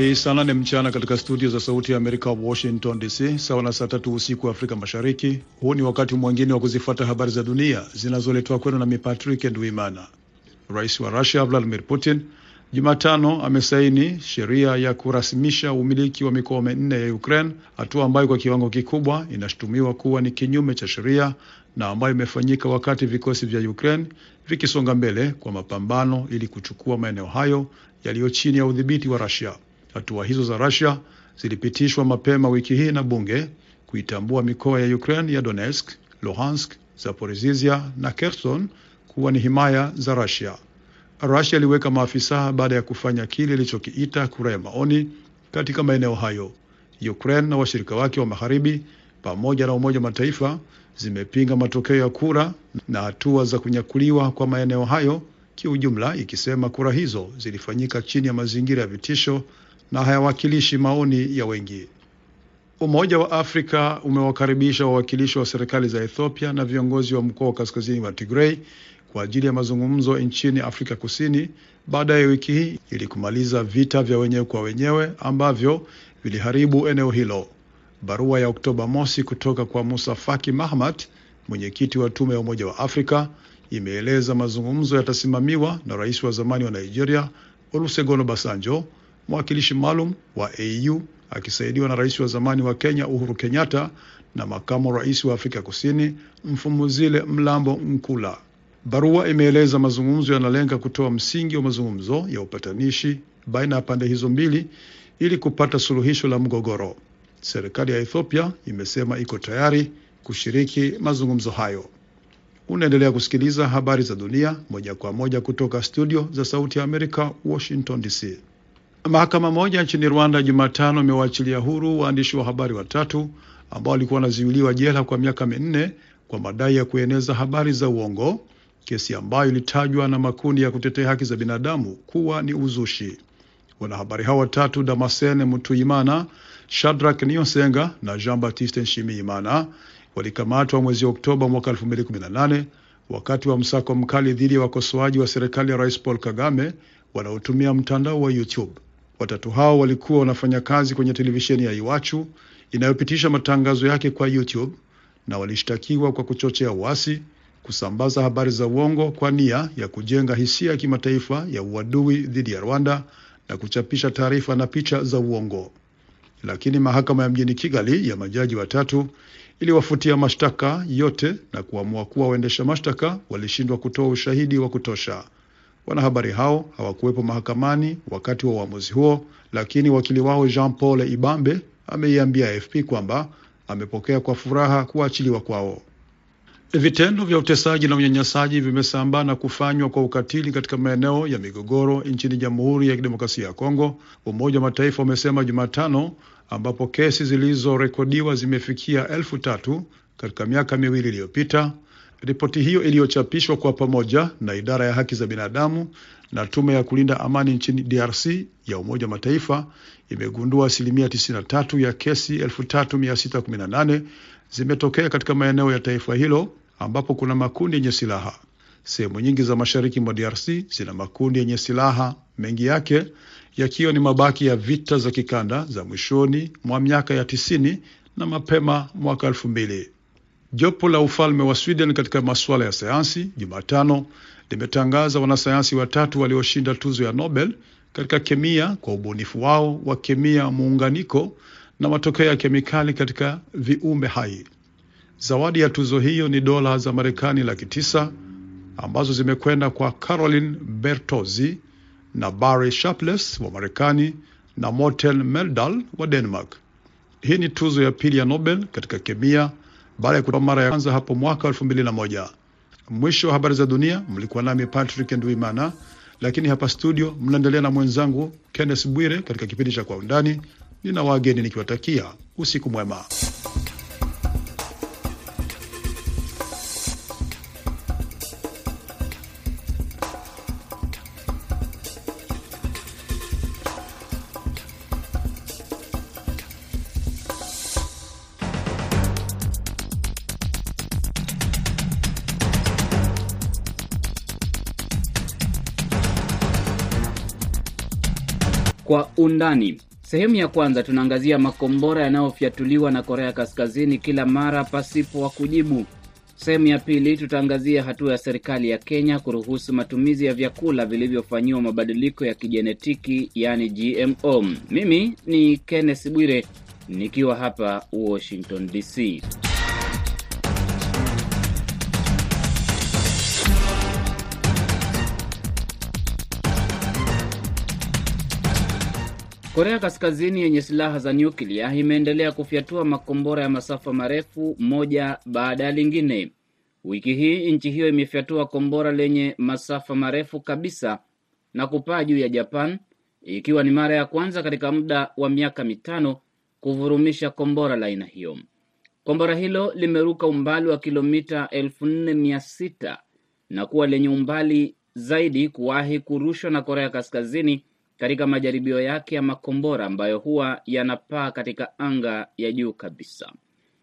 Ni saa nane mchana katika studio za Sauti ya Amerika, Washington DC, sawa na saa tatu usiku wa Afrika Mashariki. Huu ni wakati mwingine wa kuzifuata habari za dunia zinazoletwa kwenu nami Patrick Nduimana. Rais wa Rusia Vladimir Putin Jumatano amesaini sheria ya kurasimisha umiliki wa mikoa minne ya Ukraine, hatua ambayo kwa kiwango kikubwa inashutumiwa kuwa ni kinyume cha sheria na ambayo imefanyika wakati vikosi vya Ukraine vikisonga mbele kwa mapambano ili kuchukua maeneo hayo yaliyo chini ya udhibiti wa Russia. Hatua hizo za Russia zilipitishwa mapema wiki hii na bunge kuitambua mikoa ya Ukraine ya Donetsk, Luhansk, Zaporizhia na Kherson kuwa ni himaya za Russia. Russia iliweka maafisa baada ya kufanya kile ilichokiita kura ya maoni katika maeneo hayo. Ukraine na washirika wake wa magharibi pamoja na Umoja wa Mataifa zimepinga matokeo ya kura na hatua za kunyakuliwa kwa maeneo hayo kiujumla, ikisema kura hizo zilifanyika chini ya mazingira ya vitisho na hayawakilishi maoni ya wengi. Umoja wa Afrika umewakaribisha wawakilishi wa serikali za Ethiopia na viongozi wa mkoa wa kaskazini wa Tigray kwa ajili ya mazungumzo nchini Afrika Kusini baadaye wiki hii ili kumaliza vita vya wenyewe kwa wenyewe ambavyo viliharibu eneo hilo. Barua ya Oktoba mosi kutoka kwa Musa Faki Mahamat, mwenyekiti wa tume ya Umoja wa Afrika, imeeleza mazungumzo yatasimamiwa na rais wa zamani wa Nigeria Olusegun Obasanjo, mwakilishi maalum wa AU akisaidiwa na rais wa zamani wa Kenya Uhuru Kenyatta na makamu rais wa Afrika Kusini Mfumuzile Mlambo Nkula. Barua imeeleza mazungumzo yanalenga kutoa msingi wa mazungumzo ya upatanishi baina ya pande hizo mbili ili kupata suluhisho la mgogoro. Serikali ya Ethiopia imesema iko tayari kushiriki mazungumzo hayo. Unaendelea kusikiliza habari za dunia moja kwa moja kutoka studio za Sauti ya Amerika, Washington DC. Mahakama moja nchini Rwanda Jumatano imewaachilia huru waandishi wa habari watatu ambao walikuwa wanazuiliwa jela kwa miaka minne kwa madai ya kueneza habari za uongo, kesi ambayo ilitajwa na makundi ya kutetea haki za binadamu kuwa ni uzushi. Wanahabari hao watatu Damascene Mutuyimana, Shadrack Niyonsenga na Jean Baptiste Nshimiyimana walikamatwa mwezi Oktoba mwaka 2018 wakati wa msako mkali dhidi ya wakosoaji wa serikali ya Rais Paul Kagame wanaotumia mtandao wa YouTube. Watatu hao walikuwa wanafanya kazi kwenye televisheni ya Iwachu inayopitisha matangazo yake kwa YouTube na walishtakiwa kwa kuchochea uasi, kusambaza habari za uongo kwa nia ya kujenga hisia ya kimataifa ya uadui dhidi ya Rwanda na kuchapisha taarifa na picha za uongo. Lakini mahakama ya mjini Kigali ya majaji watatu iliwafutia mashtaka yote na kuamua kuwa waendesha mashtaka walishindwa kutoa ushahidi wa kutosha. Wanahabari hao hawakuwepo mahakamani wakati wa uamuzi huo, lakini wakili wao Jean Paul Ibambe ameiambia AFP kwamba amepokea kwa furaha kuachiliwa kwao. Vitendo vya utesaji na unyanyasaji vimesambaa na kufanywa kwa ukatili katika maeneo ya migogoro nchini Jamhuri ya Kidemokrasia ya Kongo, Umoja wa Mataifa umesema Jumatano, ambapo kesi zilizorekodiwa zimefikia elfu tatu katika miaka miwili iliyopita. Ripoti hiyo iliyochapishwa kwa pamoja na idara ya haki za binadamu na tume ya kulinda amani nchini DRC ya Umoja wa Mataifa imegundua asilimia 93 ya kesi 3618 zimetokea katika maeneo ya taifa hilo ambapo kuna makundi yenye silaha. Sehemu nyingi za mashariki mwa DRC zina makundi yenye silaha, mengi yake yakiwa ni mabaki ya vita za kikanda za mwishoni mwa miaka ya tisini na mapema mwaka elfu mbili. Jopo la ufalme wa Sweden katika masuala ya sayansi Jumatano limetangaza wanasayansi watatu walioshinda tuzo ya Nobel katika kemia kwa ubunifu wao wa kemia muunganiko na matokeo ya kemikali katika viumbe hai. Zawadi ya tuzo hiyo ni dola za Marekani laki tisa ambazo zimekwenda kwa Caroline Bertozzi na Barry Sharpless wa Marekani na Morten Meldal wa Denmark. Hii ni tuzo ya pili ya Nobel katika kemia baada ya kutoa mara ya kwanza hapo mwaka elfu mbili na moja. Mwisho wa habari za dunia, mlikuwa nami Patrick Nduimana, lakini hapa studio mnaendelea na mwenzangu Kenneth Bwire katika kipindi cha Kwa Undani. Nina wageni nikiwatakia usiku mwema. Undani, sehemu ya kwanza tunaangazia makombora yanayofyatuliwa na Korea Kaskazini kila mara pasipo wa kujibu. Sehemu ya pili tutaangazia hatua ya serikali ya Kenya kuruhusu matumizi ya vyakula vilivyofanyiwa mabadiliko ya kijenetiki, yaani GMO. Mimi ni Kenneth Bwire nikiwa hapa Washington DC. Korea Kaskazini yenye silaha za nyuklia imeendelea kufyatua makombora ya masafa marefu moja baada ya lingine. Wiki hii nchi hiyo imefyatua kombora lenye masafa marefu kabisa na kupaa juu ya Japan, ikiwa ni mara ya kwanza katika muda wa miaka mitano kuvurumisha kombora la aina hiyo. Kombora hilo limeruka umbali wa kilomita elfu nne mia sita na kuwa lenye umbali zaidi kuwahi kurushwa na Korea Kaskazini katika majaribio yake ya makombora ambayo huwa yanapaa katika anga ya juu kabisa.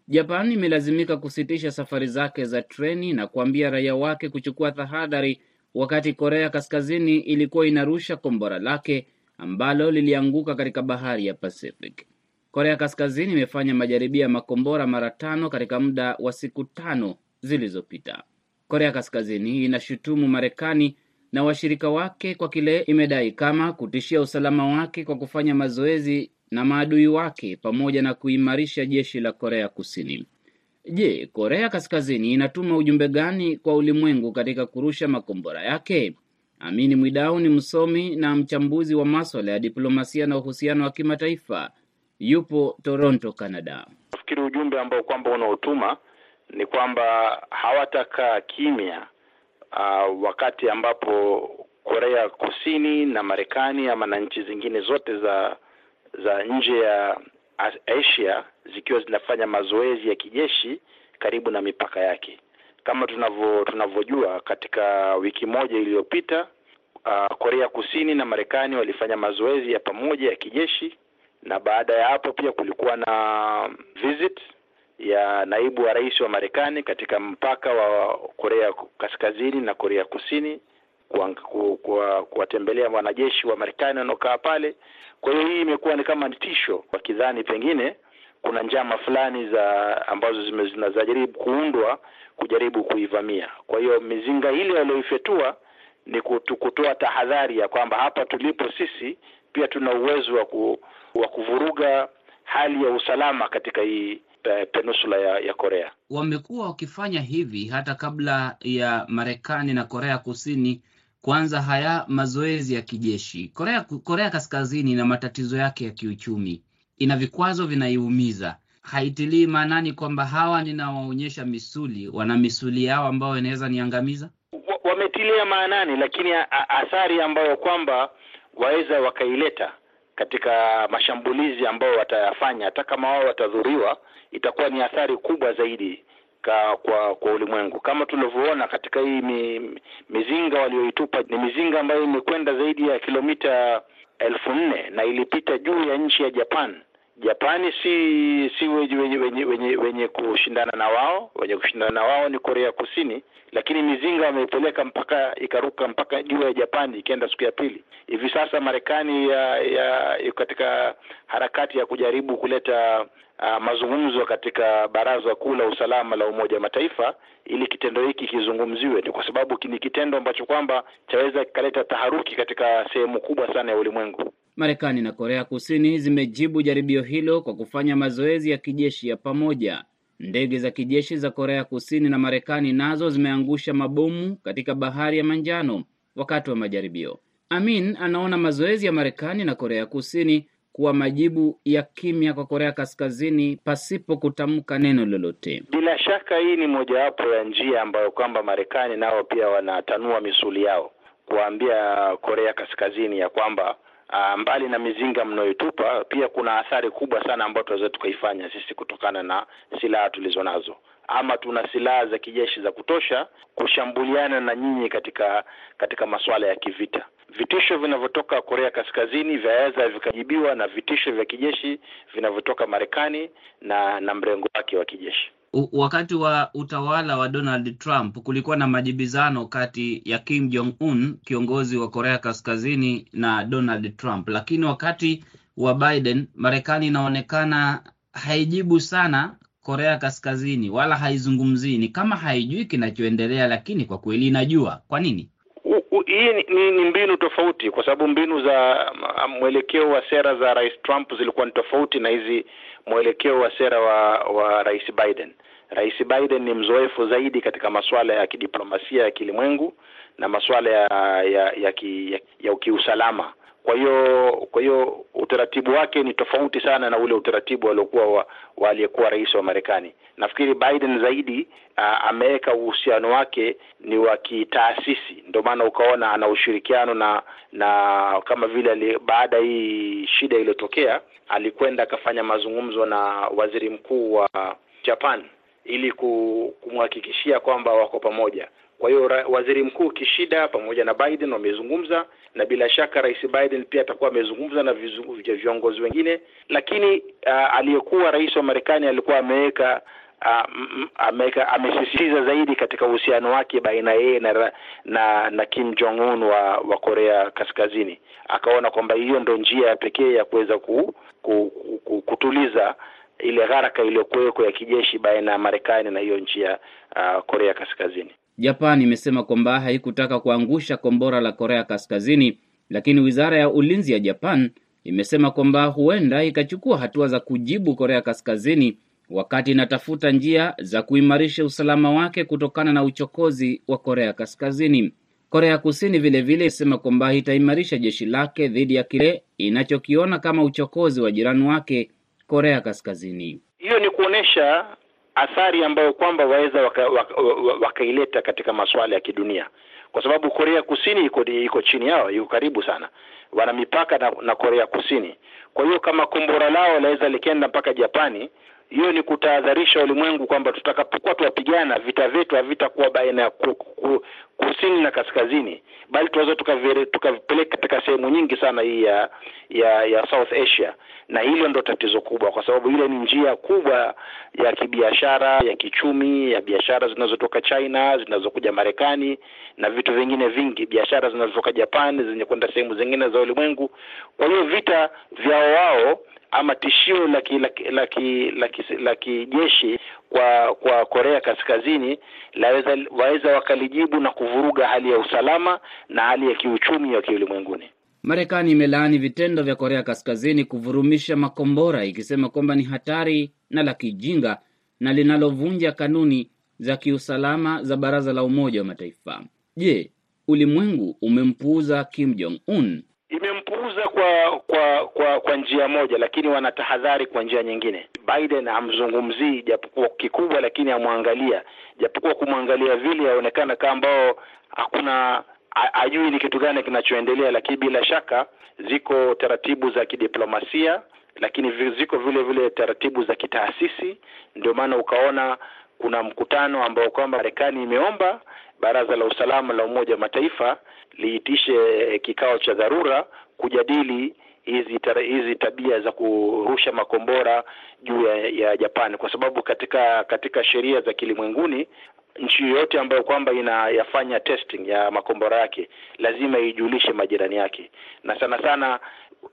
Japan imelazimika kusitisha safari zake za treni na kuambia raia wake kuchukua tahadhari, wakati Korea Kaskazini ilikuwa inarusha kombora lake ambalo lilianguka katika bahari ya Pacific. Korea Kaskazini imefanya majaribio ya makombora mara tano katika muda wa siku tano zilizopita. Korea Kaskazini inashutumu Marekani na washirika wake kwa kile imedai kama kutishia usalama wake kwa kufanya mazoezi na maadui wake pamoja na kuimarisha jeshi la Korea Kusini. Je, Korea Kaskazini inatuma ujumbe gani kwa ulimwengu katika kurusha makombora yake? Amini Mwidau ni msomi na mchambuzi wa maswala ya diplomasia na uhusiano wa kimataifa, yupo Toronto, Canada. Nafikiri ujumbe ambao kwamba unaotuma ni kwamba hawatakaa kimya Uh, wakati ambapo Korea Kusini na Marekani ama na nchi zingine zote za za nje ya Asia zikiwa zinafanya mazoezi ya kijeshi karibu na mipaka yake. Kama tunavyo tunavyojua, katika wiki moja iliyopita, uh, Korea Kusini na Marekani walifanya mazoezi ya pamoja ya kijeshi, na baada ya hapo pia kulikuwa na visit ya naibu wa rais wa Marekani katika mpaka wa Korea Kaskazini na Korea Kusini kuwatembelea wanajeshi wa Marekani wanaokaa pale. Kwa hiyo hii imekuwa ni kama tisho, wakidhani pengine kuna njama fulani za ambazo zinajaribu kuundwa kujaribu kuivamia. Kwa hiyo mizinga ile walioifyatua ni kutoa tahadhari ya kwamba hapa tulipo sisi pia tuna uwezo wa ku, wa kuvuruga hali ya usalama katika hii peninsula ya, ya Korea. Wamekuwa wakifanya hivi hata kabla ya Marekani na Korea Kusini kuanza haya mazoezi ya kijeshi. Korea, Korea Kaskazini ina matatizo yake ya kiuchumi, ina vikwazo vinaiumiza. Haitilii maanani kwamba hawa ninawaonyesha misuli, wana misuli yao ambayo inaweza niangamiza. Wametilia maanani, lakini athari ambayo kwamba waweza wakaileta katika mashambulizi ambayo watayafanya, hata kama wao watadhuriwa, itakuwa ni athari kubwa zaidi ka, kwa kwa ulimwengu. Kama tulivyoona katika hii mi, mizinga walioitupa, ni mizinga ambayo imekwenda zaidi ya kilomita elfu nne na ilipita juu ya nchi ya Japan. Japani si si wenye, wenye, wenye, wenye kushindana na wao, wenye kushindana na wao ni Korea Kusini, lakini mizinga wameipeleka mpaka ikaruka mpaka juu ya Japani ikienda siku ya pili. Hivi sasa Marekani ya, ya katika harakati ya kujaribu kuleta uh, mazungumzo katika Baraza Kuu la Usalama la Umoja wa Mataifa ili kitendo hiki kizungumziwe, ni kwa sababu ni kitendo ambacho kwamba chaweza kikaleta taharuki katika sehemu kubwa sana ya ulimwengu. Marekani na Korea Kusini zimejibu jaribio hilo kwa kufanya mazoezi ya kijeshi ya pamoja. Ndege za kijeshi za Korea Kusini na Marekani nazo zimeangusha mabomu katika bahari ya Manjano wakati wa majaribio. Amin anaona mazoezi ya Marekani na Korea Kusini kuwa majibu ya kimya kwa Korea Kaskazini pasipo kutamka neno lolote. Bila shaka hii ni mojawapo ya njia ambayo kwamba Marekani nao pia wanatanua misuli yao kuwaambia Korea Kaskazini ya kwamba Uh, mbali na mizinga mnayoitupa pia kuna athari kubwa sana ambayo tunaweza tukaifanya sisi kutokana na silaha tulizo nazo, ama tuna silaha za kijeshi za kutosha kushambuliana na nyinyi katika katika masuala ya kivita. Vitisho vinavyotoka Korea Kaskazini vyaweza vikajibiwa na vitisho vya kijeshi vinavyotoka Marekani na na mrengo wake wa kijeshi. Wakati wa utawala wa Donald Trump kulikuwa na majibizano kati ya Kim Jong Un kiongozi wa Korea Kaskazini na Donald Trump, lakini wakati wa Biden Marekani inaonekana haijibu sana Korea Kaskazini wala haizungumzii, ni kama haijui kinachoendelea, lakini kwa kweli inajua. Kwa nini? Hii ni, ni, ni mbinu tofauti, kwa sababu mbinu za mwelekeo wa sera za Rais Trump zilikuwa ni tofauti na hizi mwelekeo wa sera wa wa Rais Biden. Rais Biden ni mzoefu zaidi katika masuala ya kidiplomasia ya kilimwengu na masuala ya ya ya, ki, ya, ya kiusalama. Kwa hiyo kwa hiyo utaratibu wake ni tofauti sana na ule utaratibu aliokuwa wa, wa aliyekuwa rais wa Marekani. Nafikiri Biden zaidi ameweka uhusiano wake ni wa kitaasisi, ndio maana ukaona ana ushirikiano na na kama vile baada hii shida iliyotokea alikwenda akafanya mazungumzo na waziri mkuu wa Japan ili kumhakikishia kwamba wako pamoja. Kwa hiyo waziri mkuu Kishida pamoja na Biden wamezungumza, na bila shaka rais Biden pia atakuwa amezungumza na viongozi wengine, lakini uh, aliyekuwa rais wa Marekani alikuwa ameweka ameweka amesisitiza zaidi katika uhusiano wake baina yeye na, na na Kim Jong Un wa wa Korea Kaskazini. Akaona kwamba hiyo ndo njia pekee ya kuweza ku, ku, ku, kutuliza ile gharaka iliyokuweko ya kijeshi baina ya Marekani na hiyo nchi ya uh, Korea Kaskazini. Japan imesema kwamba haikutaka kuangusha kombora la Korea Kaskazini, lakini wizara ya ulinzi ya Japan imesema kwamba huenda ikachukua hatua za kujibu Korea Kaskazini wakati inatafuta njia za kuimarisha usalama wake kutokana na uchokozi wa Korea Kaskazini. Korea Kusini vilevile isema kwamba itaimarisha jeshi lake dhidi ya kile inachokiona kama uchokozi wa jirani wake Korea Kaskazini. Hiyo ni kuonesha athari ambayo kwamba waweza wakaileta waka, waka katika masuala ya kidunia, kwa sababu Korea Kusini iko iko chini yao, iko karibu sana, wana mipaka na, na Korea Kusini. Kwa hiyo kama kombora lao laweza likenda mpaka Japani, hiyo ni kutahadharisha ulimwengu kwamba tutakapokuwa tuwapigana, vita vyetu havitakuwa baina ya ku, ku, kusini na kaskazini, bali tunaweza tukavipeleka katika sehemu nyingi sana hii ya ya ya South Asia, na hilo ndo tatizo kubwa, kwa sababu ile ni njia kubwa ya kibiashara, ya kichumi, ya biashara zinazotoka China zinazokuja Marekani na vitu vingine vingi, biashara zinazotoka Japan zenye kwenda sehemu zingine za ulimwengu. Kwa hiyo vita vyao wao ama tishio la kijeshi kwa kwa Korea Kaskazini laweza waweza wakalijibu na kuvuruga hali ya usalama na hali ya kiuchumi ya kiulimwenguni. Marekani imelaani vitendo vya Korea Kaskazini kuvurumisha makombora ikisema kwamba ni hatari na la kijinga na linalovunja kanuni za kiusalama za Baraza la Umoja wa Mataifa. Je, ulimwengu umempuuza Kim Jong Un? Kwa kwa kwa njia moja, lakini wanatahadhari kwa njia nyingine. Biden hamzungumzii japokuwa kikubwa, lakini amwangalia, japokuwa kumwangalia vile yaonekana kama ambao hakuna ajui ni kitu gani kinachoendelea, lakini bila shaka ziko taratibu za kidiplomasia, lakini ziko vile vile taratibu za kitaasisi. Ndio maana ukaona kuna mkutano ambao kwamba Marekani imeomba Baraza la Usalama la Umoja wa Mataifa liitishe kikao cha dharura kujadili hizi hizi tabia za kurusha makombora juu ya, ya Japan, kwa sababu katika katika sheria za kilimwenguni nchi yoyote ambayo kwamba inayafanya testing ya makombora yake lazima ijulishe majirani yake, na sana sana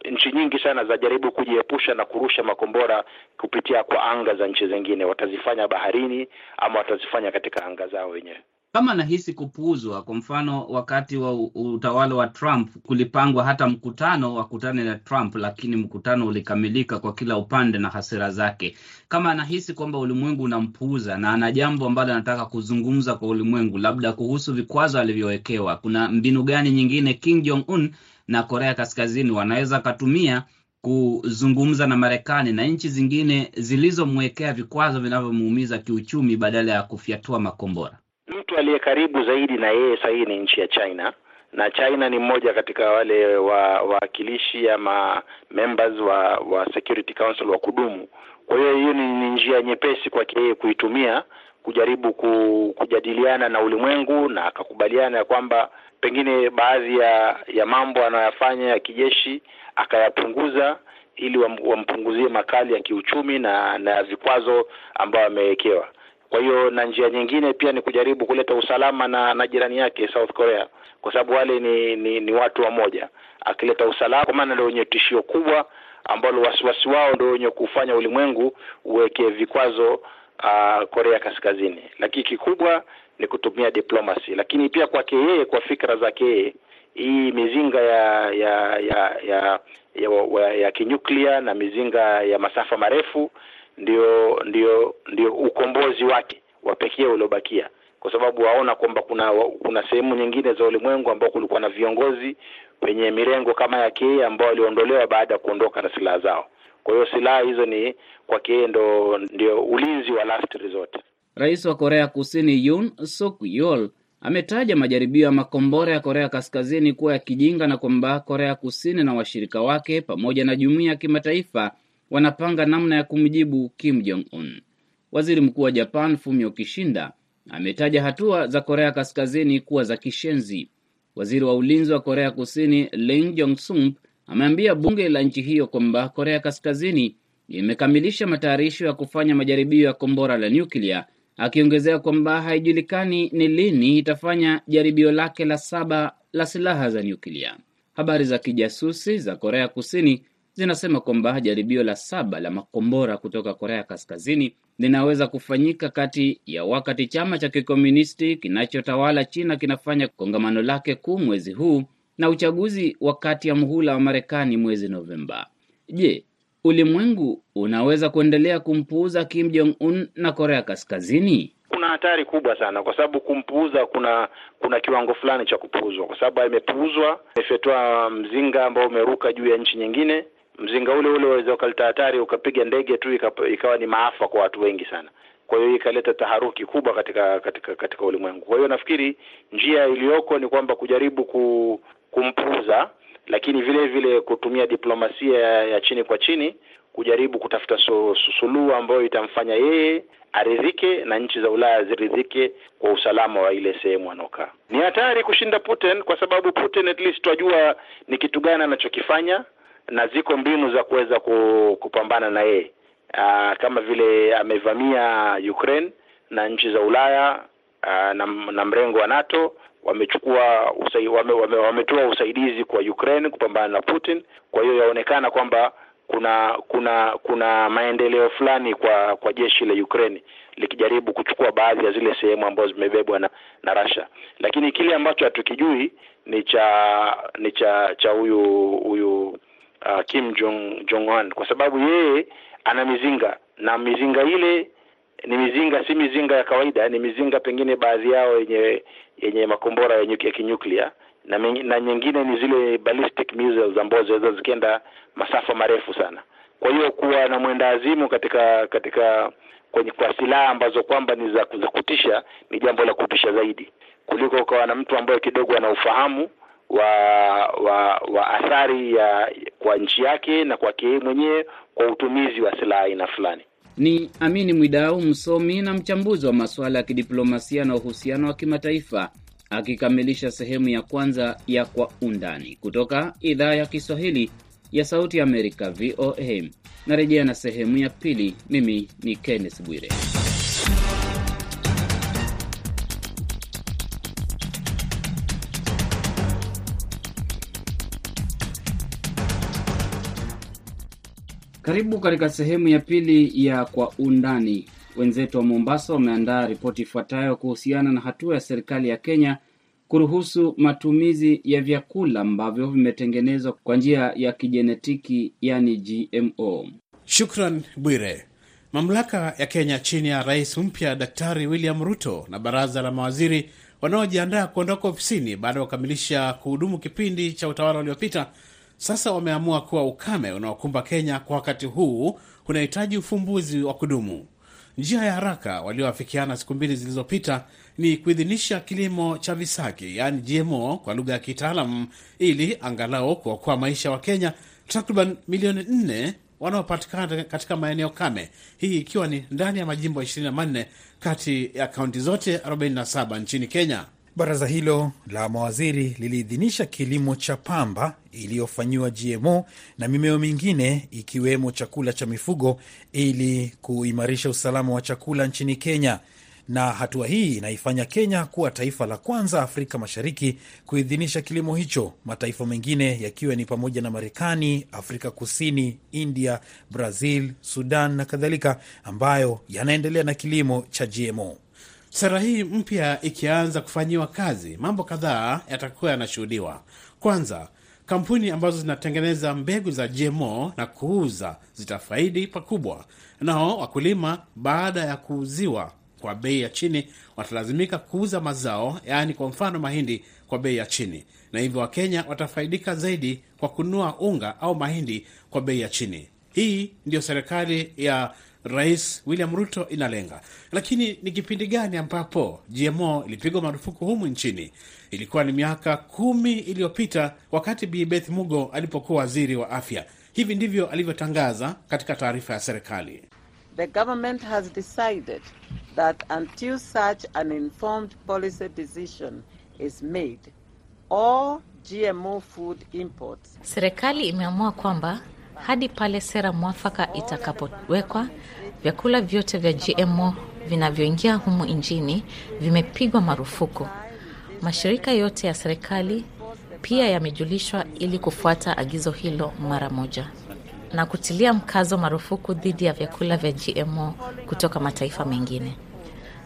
nchi nyingi sana zajaribu kujiepusha na kurusha makombora kupitia kwa anga za nchi zingine. Watazifanya baharini ama watazifanya katika anga zao wenyewe. Kama nahisi kupuuzwa, kwa mfano, wakati wa utawala wa Trump kulipangwa hata mkutano wakutane na Trump, lakini mkutano ulikamilika kwa kila upande na hasira zake. Kama anahisi kwamba ulimwengu unampuuza na ana jambo ambalo anataka kuzungumza kwa ulimwengu, labda kuhusu vikwazo alivyowekewa, kuna mbinu gani nyingine Kim Jong Un na Korea Kaskazini wanaweza katumia kuzungumza na Marekani na nchi zingine zilizomwekea vikwazo vinavyomuumiza kiuchumi badala ya kufyatua makombora? Mtu aliye karibu zaidi na yeye sahii ni nchi ya China, na China ni mmoja katika wale wawakilishi ama members wa wa Security Council wa kudumu. Kwa hiyo hiyo ni, ni njia nyepesi kwake yeye kuitumia kujaribu ku, kujadiliana na ulimwengu na akakubaliana ya kwamba pengine baadhi ya ya mambo anayoyafanya ya kijeshi akayapunguza ili wampunguzie makali ya kiuchumi na na vikwazo ambayo amewekewa Kwa hiyo na njia nyingine pia ni kujaribu kuleta usalama na na jirani yake South Korea, kwa sababu wale ni, ni ni watu wamoja. Akileta usalama, kwa maana ndio wenye tishio kubwa ambalo wasiwasi wao ndio wenye kufanya ulimwengu uweke vikwazo uh, Korea Kaskazini, lakini kikubwa ni kutumia diplomasi, lakini pia kwake yeye, kwa fikra zake yeye, hii mizinga ya ya ya ya ya, ya, ya kinyuklia na mizinga ya masafa marefu ndio ndio ndio ukombozi wake wa pekee uliobakia, kwa sababu waona kwamba kuna kuna sehemu nyingine za ulimwengu ambao kulikuwa na viongozi wenye mirengo kama yake yeye ambao waliondolewa baada ya kuondoka na silaha zao. Kwa hiyo silaha hizo ni kwake yeye ndo ndio ulinzi wa last resort. Rais wa Korea Kusini yun Suk yol ametaja majaribio ya makombora ya Korea Kaskazini kuwa ya kijinga na kwamba Korea Kusini na washirika wake pamoja na jumuiya ya kimataifa wanapanga namna ya kumjibu Kim Jong Un. Waziri Mkuu wa Japan Fumio Kishida ametaja hatua za Korea Kaskazini kuwa za kishenzi. Waziri wa ulinzi wa Korea Kusini Ling Jong Sump ameambia bunge la nchi hiyo kwamba Korea Kaskazini imekamilisha matayarisho ya kufanya majaribio ya kombora la nyuklia, akiongezea kwamba haijulikani ni lini itafanya jaribio lake la saba la silaha za nyuklia. Habari za kijasusi za Korea Kusini zinasema kwamba jaribio la saba la makombora kutoka Korea Kaskazini linaweza kufanyika kati ya wakati chama cha kikomunisti kinachotawala China kinafanya kongamano lake kuu mwezi huu na uchaguzi wa kati ya mhula wa Marekani mwezi Novemba. Je, ulimwengu unaweza kuendelea kumpuuza Kim Jong Un na Korea Kaskazini? Kuna hatari kubwa sana, kwa sababu kumpuuza, kuna kuna kiwango fulani cha kupuuzwa, kwa sababu amepuuzwa, amefyatua mzinga ambao umeruka juu ya nchi nyingine. Mzinga ule ule waweza ukaleta hatari, ukapiga ndege tu, ikawa ni maafa kwa watu wengi sana. Kwa hiyo ikaleta taharuki kubwa katika katika katika ulimwengu. Kwa hiyo nafikiri njia iliyoko ni kwamba kujaribu ku, kumpuuza lakini vile vile kutumia diplomasia ya chini kwa chini kujaribu kutafuta suluhu ambayo itamfanya yeye aridhike na nchi za Ulaya ziridhike kwa usalama wa ile sehemu anaokaa. Ni hatari kushinda Putin kwa sababu Putin at least twajua ni kitu gani anachokifanya na ziko mbinu za kuweza kupambana na yeye, kama vile amevamia Ukraine na nchi za Ulaya aa, na, na mrengo wa NATO wamechukua usai, wame, wame, wametoa usaidizi kwa Ukraine kupambana na Putin. Kwa hiyo yaonekana kwamba kuna kuna kuna maendeleo fulani kwa kwa jeshi la Ukraine likijaribu kuchukua baadhi ya zile sehemu ambazo zimebebwa na na Russia, lakini kile ambacho hatukijui ni cha ni cha cha huyu huyu uh, Kim Jong Jong Un kwa sababu yeye ana mizinga na mizinga ile ni mizinga si mizinga ya kawaida, ni mizinga pengine baadhi yao yenye yenye makombora ya kinyuklia na, na nyingine ni zile ballistic missiles ambazo zinaweza zikienda masafa marefu sana. Kwa hiyo kuwa na mwenda azimu katika katika kwenye kwa silaha ambazo kwamba ni za, kutisha ni jambo la kutisha zaidi kuliko ukawa na mtu ambaye kidogo ana ufahamu wa wa wa athari ya kwa nchi yake na kwake yeye mwenyewe kwa utumizi wa silaha aina fulani. Ni Amini Mwidau, msomi na mchambuzi wa masuala ya kidiplomasia na uhusiano wa kimataifa, akikamilisha sehemu ya kwanza ya Kwa Undani kutoka idhaa ya Kiswahili ya Sauti ya Amerika, VOA. Narejea na sehemu ya pili. Mimi ni Kenneth Bwire. Karibu katika sehemu ya pili ya Kwa Undani. Wenzetu wa Mombasa wameandaa ripoti ifuatayo kuhusiana na hatua ya serikali ya Kenya kuruhusu matumizi ya vyakula ambavyo vimetengenezwa kwa njia ya kijenetiki, yani GMO. Shukran Bwire. Mamlaka ya Kenya chini ya rais mpya Daktari William Ruto na baraza la mawaziri wanaojiandaa kuondoka ofisini baada ya kukamilisha kuhudumu kipindi cha utawala uliopita sasa wameamua kuwa ukame unaokumba Kenya kwa wakati huu unahitaji ufumbuzi wa kudumu. Njia ya haraka walioafikiana siku mbili zilizopita ni kuidhinisha kilimo cha visaki, yaani GMO kwa lugha ya kitaalamu, ili angalau kuokoa maisha wa Kenya takriban milioni nne wanaopatikana katika maeneo kame, hii ikiwa ni ndani ya majimbo 24 kati ya kaunti zote 47 nchini Kenya. Baraza hilo la mawaziri liliidhinisha kilimo cha pamba iliyofanyiwa GMO na mimeo mingine ikiwemo chakula cha mifugo ili kuimarisha usalama wa chakula nchini Kenya na hatua hii inaifanya Kenya kuwa taifa la kwanza Afrika Mashariki kuidhinisha kilimo hicho, mataifa mengine yakiwa ni pamoja na Marekani, Afrika Kusini, India, Brazil, Sudan na kadhalika, ambayo yanaendelea na kilimo cha GMO. Sera hii mpya ikianza kufanyiwa kazi, mambo kadhaa yatakuwa yanashuhudiwa. Kwanza, kampuni ambazo zinatengeneza mbegu za GMO na kuuza zitafaidi pakubwa, nao wakulima baada ya kuuziwa kwa bei ya chini watalazimika kuuza mazao, yaani kwa mfano mahindi, kwa bei ya chini, na hivyo Wakenya watafaidika zaidi kwa kununua unga au mahindi kwa bei ya chini. Hii ndiyo serikali ya Rais William Ruto inalenga. Lakini ni kipindi gani ambapo GMO ilipigwa marufuku humu nchini? Ilikuwa ni miaka kumi iliyopita wakati Bi Beth Mugo alipokuwa waziri wa afya. Hivi ndivyo alivyotangaza katika taarifa ya serikali. The government has decided that until such an informed policy decision is made, all GMO food imports. Serikali imeamua kwamba hadi pale sera mwafaka itakapowekwa, vyakula vyote vya GMO vinavyoingia humu nchini vimepigwa marufuku. Mashirika yote ya serikali pia yamejulishwa ili kufuata agizo hilo mara moja na kutilia mkazo marufuku dhidi ya vyakula vya GMO kutoka mataifa mengine.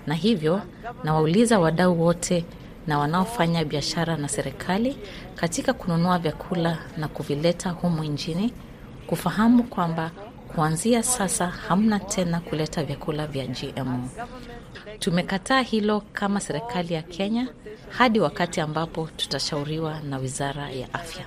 Na hivyo nawauliza wadau wote na wanaofanya biashara na serikali katika kununua vyakula na kuvileta humu nchini kufahamu kwamba kuanzia sasa hamna tena kuleta vyakula vya GMO. Tumekataa hilo kama serikali ya Kenya hadi wakati ambapo tutashauriwa na Wizara ya Afya.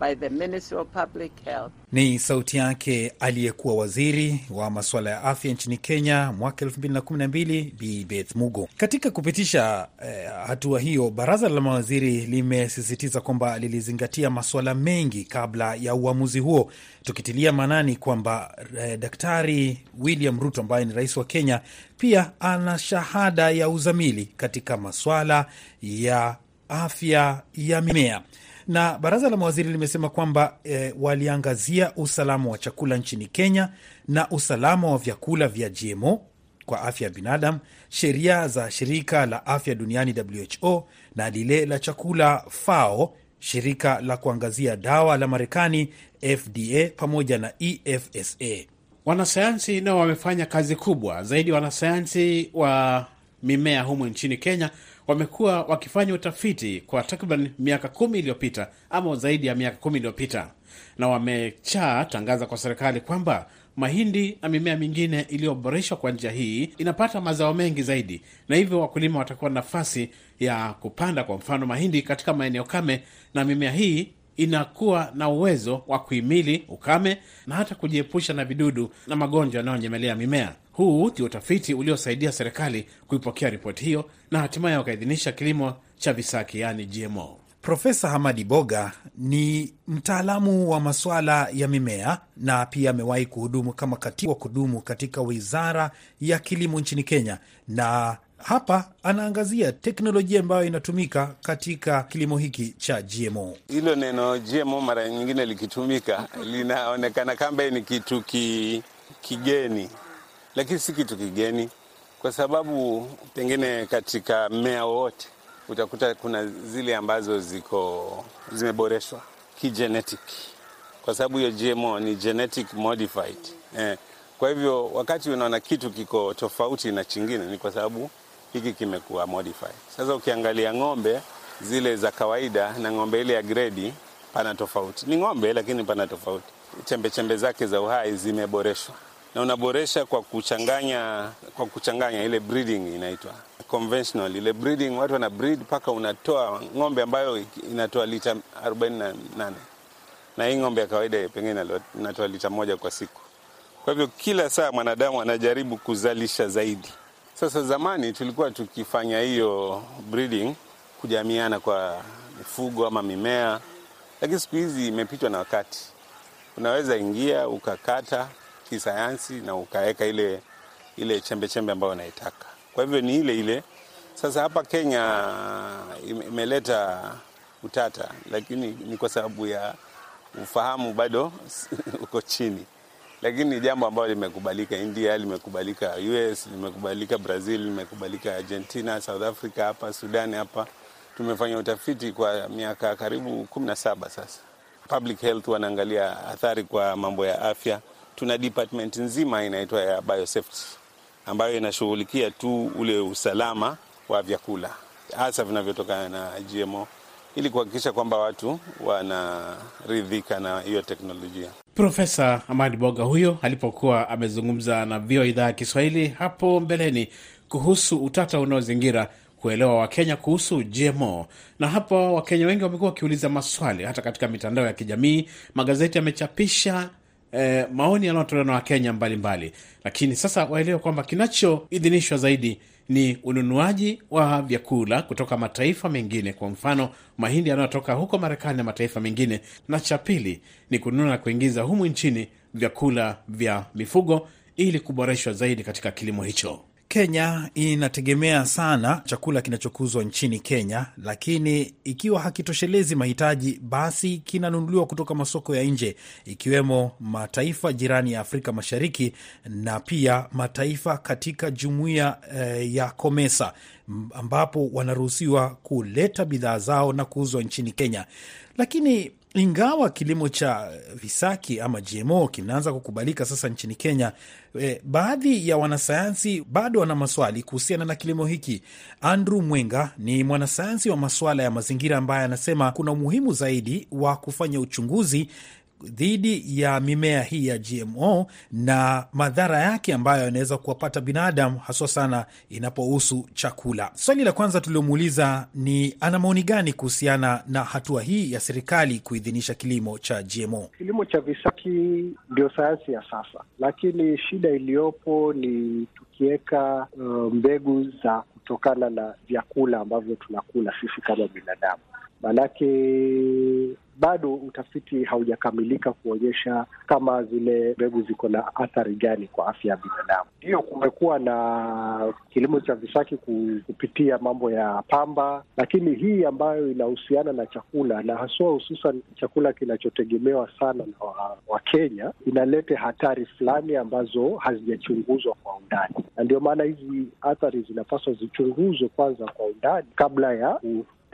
By the Ministry of Public Health. Ni sauti yake aliyekuwa waziri wa masuala ya afya nchini Kenya mwaka 2012 Bi Beth Mugo. Katika kupitisha eh, hatua hiyo, baraza la mawaziri limesisitiza kwamba lilizingatia masuala mengi kabla ya uamuzi huo, tukitilia maanani kwamba eh, Daktari William Ruto ambaye ni rais wa Kenya pia ana shahada ya uzamili katika maswala ya afya ya mimea na baraza la mawaziri limesema kwamba e, waliangazia usalama wa chakula nchini Kenya na usalama wa vyakula vya GMO kwa afya ya binadamu, sheria za shirika la afya duniani WHO na lile la chakula FAO, shirika la kuangazia dawa la Marekani FDA pamoja na EFSA. Wanasayansi nao wamefanya kazi kubwa zaidi. Wanasayansi wa mimea humu nchini Kenya wamekuwa wakifanya utafiti kwa takriban miaka kumi iliyopita ama zaidi ya miaka kumi iliyopita, na wamechaa tangaza kwa serikali kwamba mahindi na mimea mingine iliyoboreshwa kwa njia hii inapata mazao mengi zaidi, na hivyo wakulima watakuwa na nafasi ya kupanda kwa mfano mahindi katika maeneo kame, na mimea hii inakuwa na uwezo wa kuhimili ukame na hata kujiepusha na vidudu na magonjwa yanayonyemelea mimea. Huu ndio utafiti uliosaidia serikali kuipokea ripoti hiyo na hatimaye wakaidhinisha kilimo cha visaki, yaani GMO. Profesa Hamadi Boga ni mtaalamu wa masuala ya mimea na pia amewahi kuhudumu kama katibu wa kudumu katika wizara ya kilimo nchini Kenya, na hapa anaangazia teknolojia ambayo inatumika katika kilimo hiki cha GMO. Hilo neno GMO mara nyingine likitumika linaonekana kama ni kitu ki, kigeni, lakini si kitu kigeni, kwa sababu pengine katika mmea wowote utakuta kuna zile ambazo ziko zimeboreshwa kigenetic, kwa sababu hiyo GMO ni genetic modified eh. Kwa hivyo wakati unaona kitu kiko tofauti na chingine ni kwa sababu hiki kimekuwa modified. Sasa ukiangalia ng'ombe zile za kawaida na ng'ombe ile ya gredi, pana tofauti. Ni ng'ombe lakini pana tofauti, chembe chembe zake za uhai zimeboreshwa, na unaboresha kwa kuchanganya, kwa kuchanganya ile breeding inaitwa conventional. Ile breeding watu wana breed mpaka unatoa ng'ombe ambayo inatoa lita 48 na hii ng'ombe ya kawaida pengine inatoa lita moja kwa siku. Kwa hivyo kila saa mwanadamu anajaribu kuzalisha zaidi. Sasa zamani tulikuwa tukifanya hiyo breeding kujamiana kwa mifugo ama mimea, lakini siku hizi imepitwa na wakati. Unaweza ingia ukakata kisayansi na ukaweka ile ile chembe chembe ambayo unaitaka. Kwa hivyo ni ile ile Sasa hapa Kenya imeleta utata, lakini ni kwa sababu ya ufahamu bado uko chini, lakini ni jambo ambalo limekubalika. India limekubalika, US limekubalika, Brazil limekubalika, Argentina, South Africa, hapa Sudani hapa tumefanya utafiti kwa miaka karibu kumi na saba sasa. Public health wanaangalia athari kwa mambo ya afya. Tuna department nzima inaitwa ya biosafety ambayo inashughulikia tu ule usalama wa vyakula hasa vinavyotokana na GMO ili kuhakikisha kwamba watu wanaridhika na hiyo teknolojia. Profesa Amadi Boga huyo alipokuwa amezungumza na VOA idhaa ya Kiswahili hapo mbeleni kuhusu utata unaozingira kuelewa Wakenya kuhusu GMO. Na hapo Wakenya wengi wamekuwa wakiuliza maswali, hata katika mitandao ya kijamii, magazeti yamechapisha eh, maoni yanayotolewa na Wakenya mbalimbali, lakini sasa waelewe kwamba kinachoidhinishwa zaidi ni ununuaji wa vyakula kutoka mataifa mengine, kwa mfano mahindi yanayotoka huko Marekani na mataifa mengine, na cha pili ni kununua na kuingiza humu nchini vyakula vya mifugo ili kuboreshwa zaidi katika kilimo hicho. Kenya inategemea sana chakula kinachokuzwa nchini Kenya, lakini ikiwa hakitoshelezi mahitaji, basi kinanunuliwa kutoka masoko ya nje, ikiwemo mataifa jirani ya Afrika Mashariki na pia mataifa katika jumuiya eh, ya COMESA ambapo wanaruhusiwa kuleta bidhaa zao na kuuzwa nchini Kenya. Lakini ingawa kilimo cha visaki ama GMO kinaanza kukubalika sasa nchini Kenya, e, baadhi ya wanasayansi bado wana maswali kuhusiana na kilimo hiki. Andrew Mwenga ni mwanasayansi wa masuala ya mazingira ambaye anasema kuna umuhimu zaidi wa kufanya uchunguzi dhidi ya mimea hii ya GMO na madhara yake ambayo yanaweza kuwapata binadamu haswa sana inapohusu chakula. Swali la kwanza tuliomuuliza ni ana maoni gani kuhusiana na hatua hii ya serikali kuidhinisha kilimo cha GMO. Kilimo cha visaki ndio sayansi ya sasa, lakini shida iliyopo ni tukiweka uh, mbegu za kutokana na vyakula ambavyo tunakula sisi kama binadamu Maanake bado utafiti haujakamilika kuonyesha kama zile mbegu ziko na athari gani kwa afya ya binadamu. Ndiyo, kumekuwa na kilimo cha visaki kupitia mambo ya pamba, lakini hii ambayo inahusiana na chakula na haswa hususan chakula kinachotegemewa sana na Wakenya wa inaleta hatari fulani ambazo hazijachunguzwa kwa undani, na ndio maana hizi athari zinapaswa zichunguzwe kwanza kwa undani kabla ya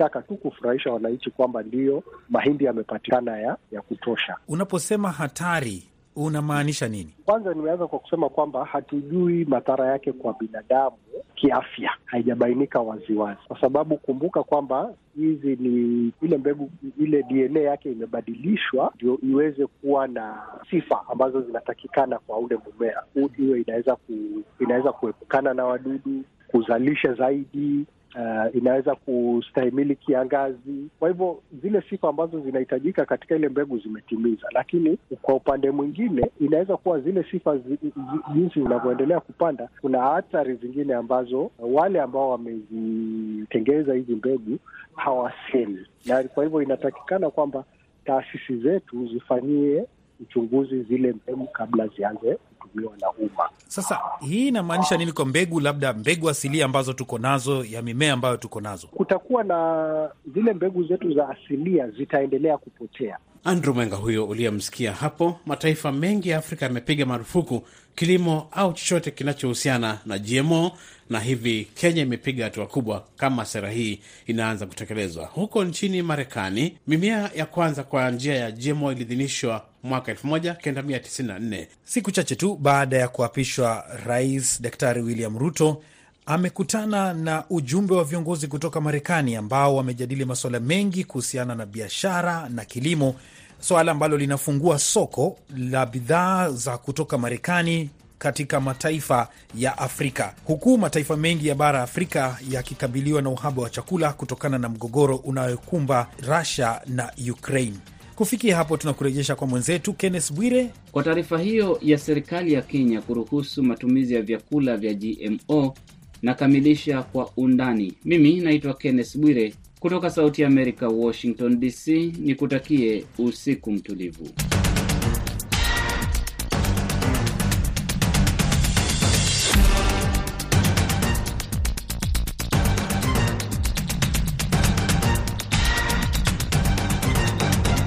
taka tu kufurahisha wananchi kwamba ndiyo mahindi yamepatikana ya, ya kutosha. Unaposema hatari unamaanisha nini? Kwanza nimeanza kwa kusema kwamba hatujui madhara yake kwa binadamu kiafya, haijabainika waziwazi, kwa sababu kumbuka kwamba hizi ni ile mbegu, ile DNA yake imebadilishwa ndio iweze kuwa na sifa ambazo zinatakikana kwa ule mumea, iwe inaweza ku, inaweza kuepukana na wadudu, kuzalisha zaidi Uh, inaweza kustahimili kiangazi. Kwa hivyo zile sifa ambazo zinahitajika katika ile mbegu zimetimiza, lakini kwa upande mwingine inaweza kuwa zile sifa zi, zi, jinsi zinavyoendelea kupanda, kuna athari zingine ambazo wale ambao wamezitengeza hizi mbegu hawasemi, na kwa hivyo inatakikana kwamba taasisi zetu zifanyie uchunguzi zile mbegu kabla zianze kutumiwa na umma. Sasa hii inamaanisha nini kwa mbegu, labda mbegu asilia ambazo tuko nazo ya mimea ambayo tuko nazo? Kutakuwa na zile mbegu zetu za asilia zitaendelea kupotea. Andrew Mwenga huyo uliyemsikia hapo. Mataifa mengi ya Afrika yamepiga marufuku kilimo au chochote kinachohusiana na GMO na hivi Kenya imepiga hatua kubwa kama sera hii inaanza kutekelezwa. Huko nchini Marekani, mimea ya kwanza kwa njia ya GMO iliidhinishwa mwaka 1994 siku chache tu baada ya kuapishwa. Rais Daktari William Ruto amekutana na ujumbe wa viongozi kutoka Marekani ambao wamejadili masuala mengi kuhusiana na biashara na kilimo, swala ambalo linafungua soko la bidhaa za kutoka Marekani katika mataifa ya Afrika, huku mataifa mengi ya bara Afrika yakikabiliwa na uhaba wa chakula kutokana na mgogoro unayokumba Russia na Ukraine. Kufikia hapo tunakurejesha kwa mwenzetu Kenneth Bwire kwa taarifa hiyo ya serikali ya Kenya kuruhusu matumizi ya vyakula vya GMO. Nakamilisha kwa undani. Mimi naitwa Kenneth Bwire kutoka Sauti ya Amerika, Washington DC. Nikutakie usiku mtulivu.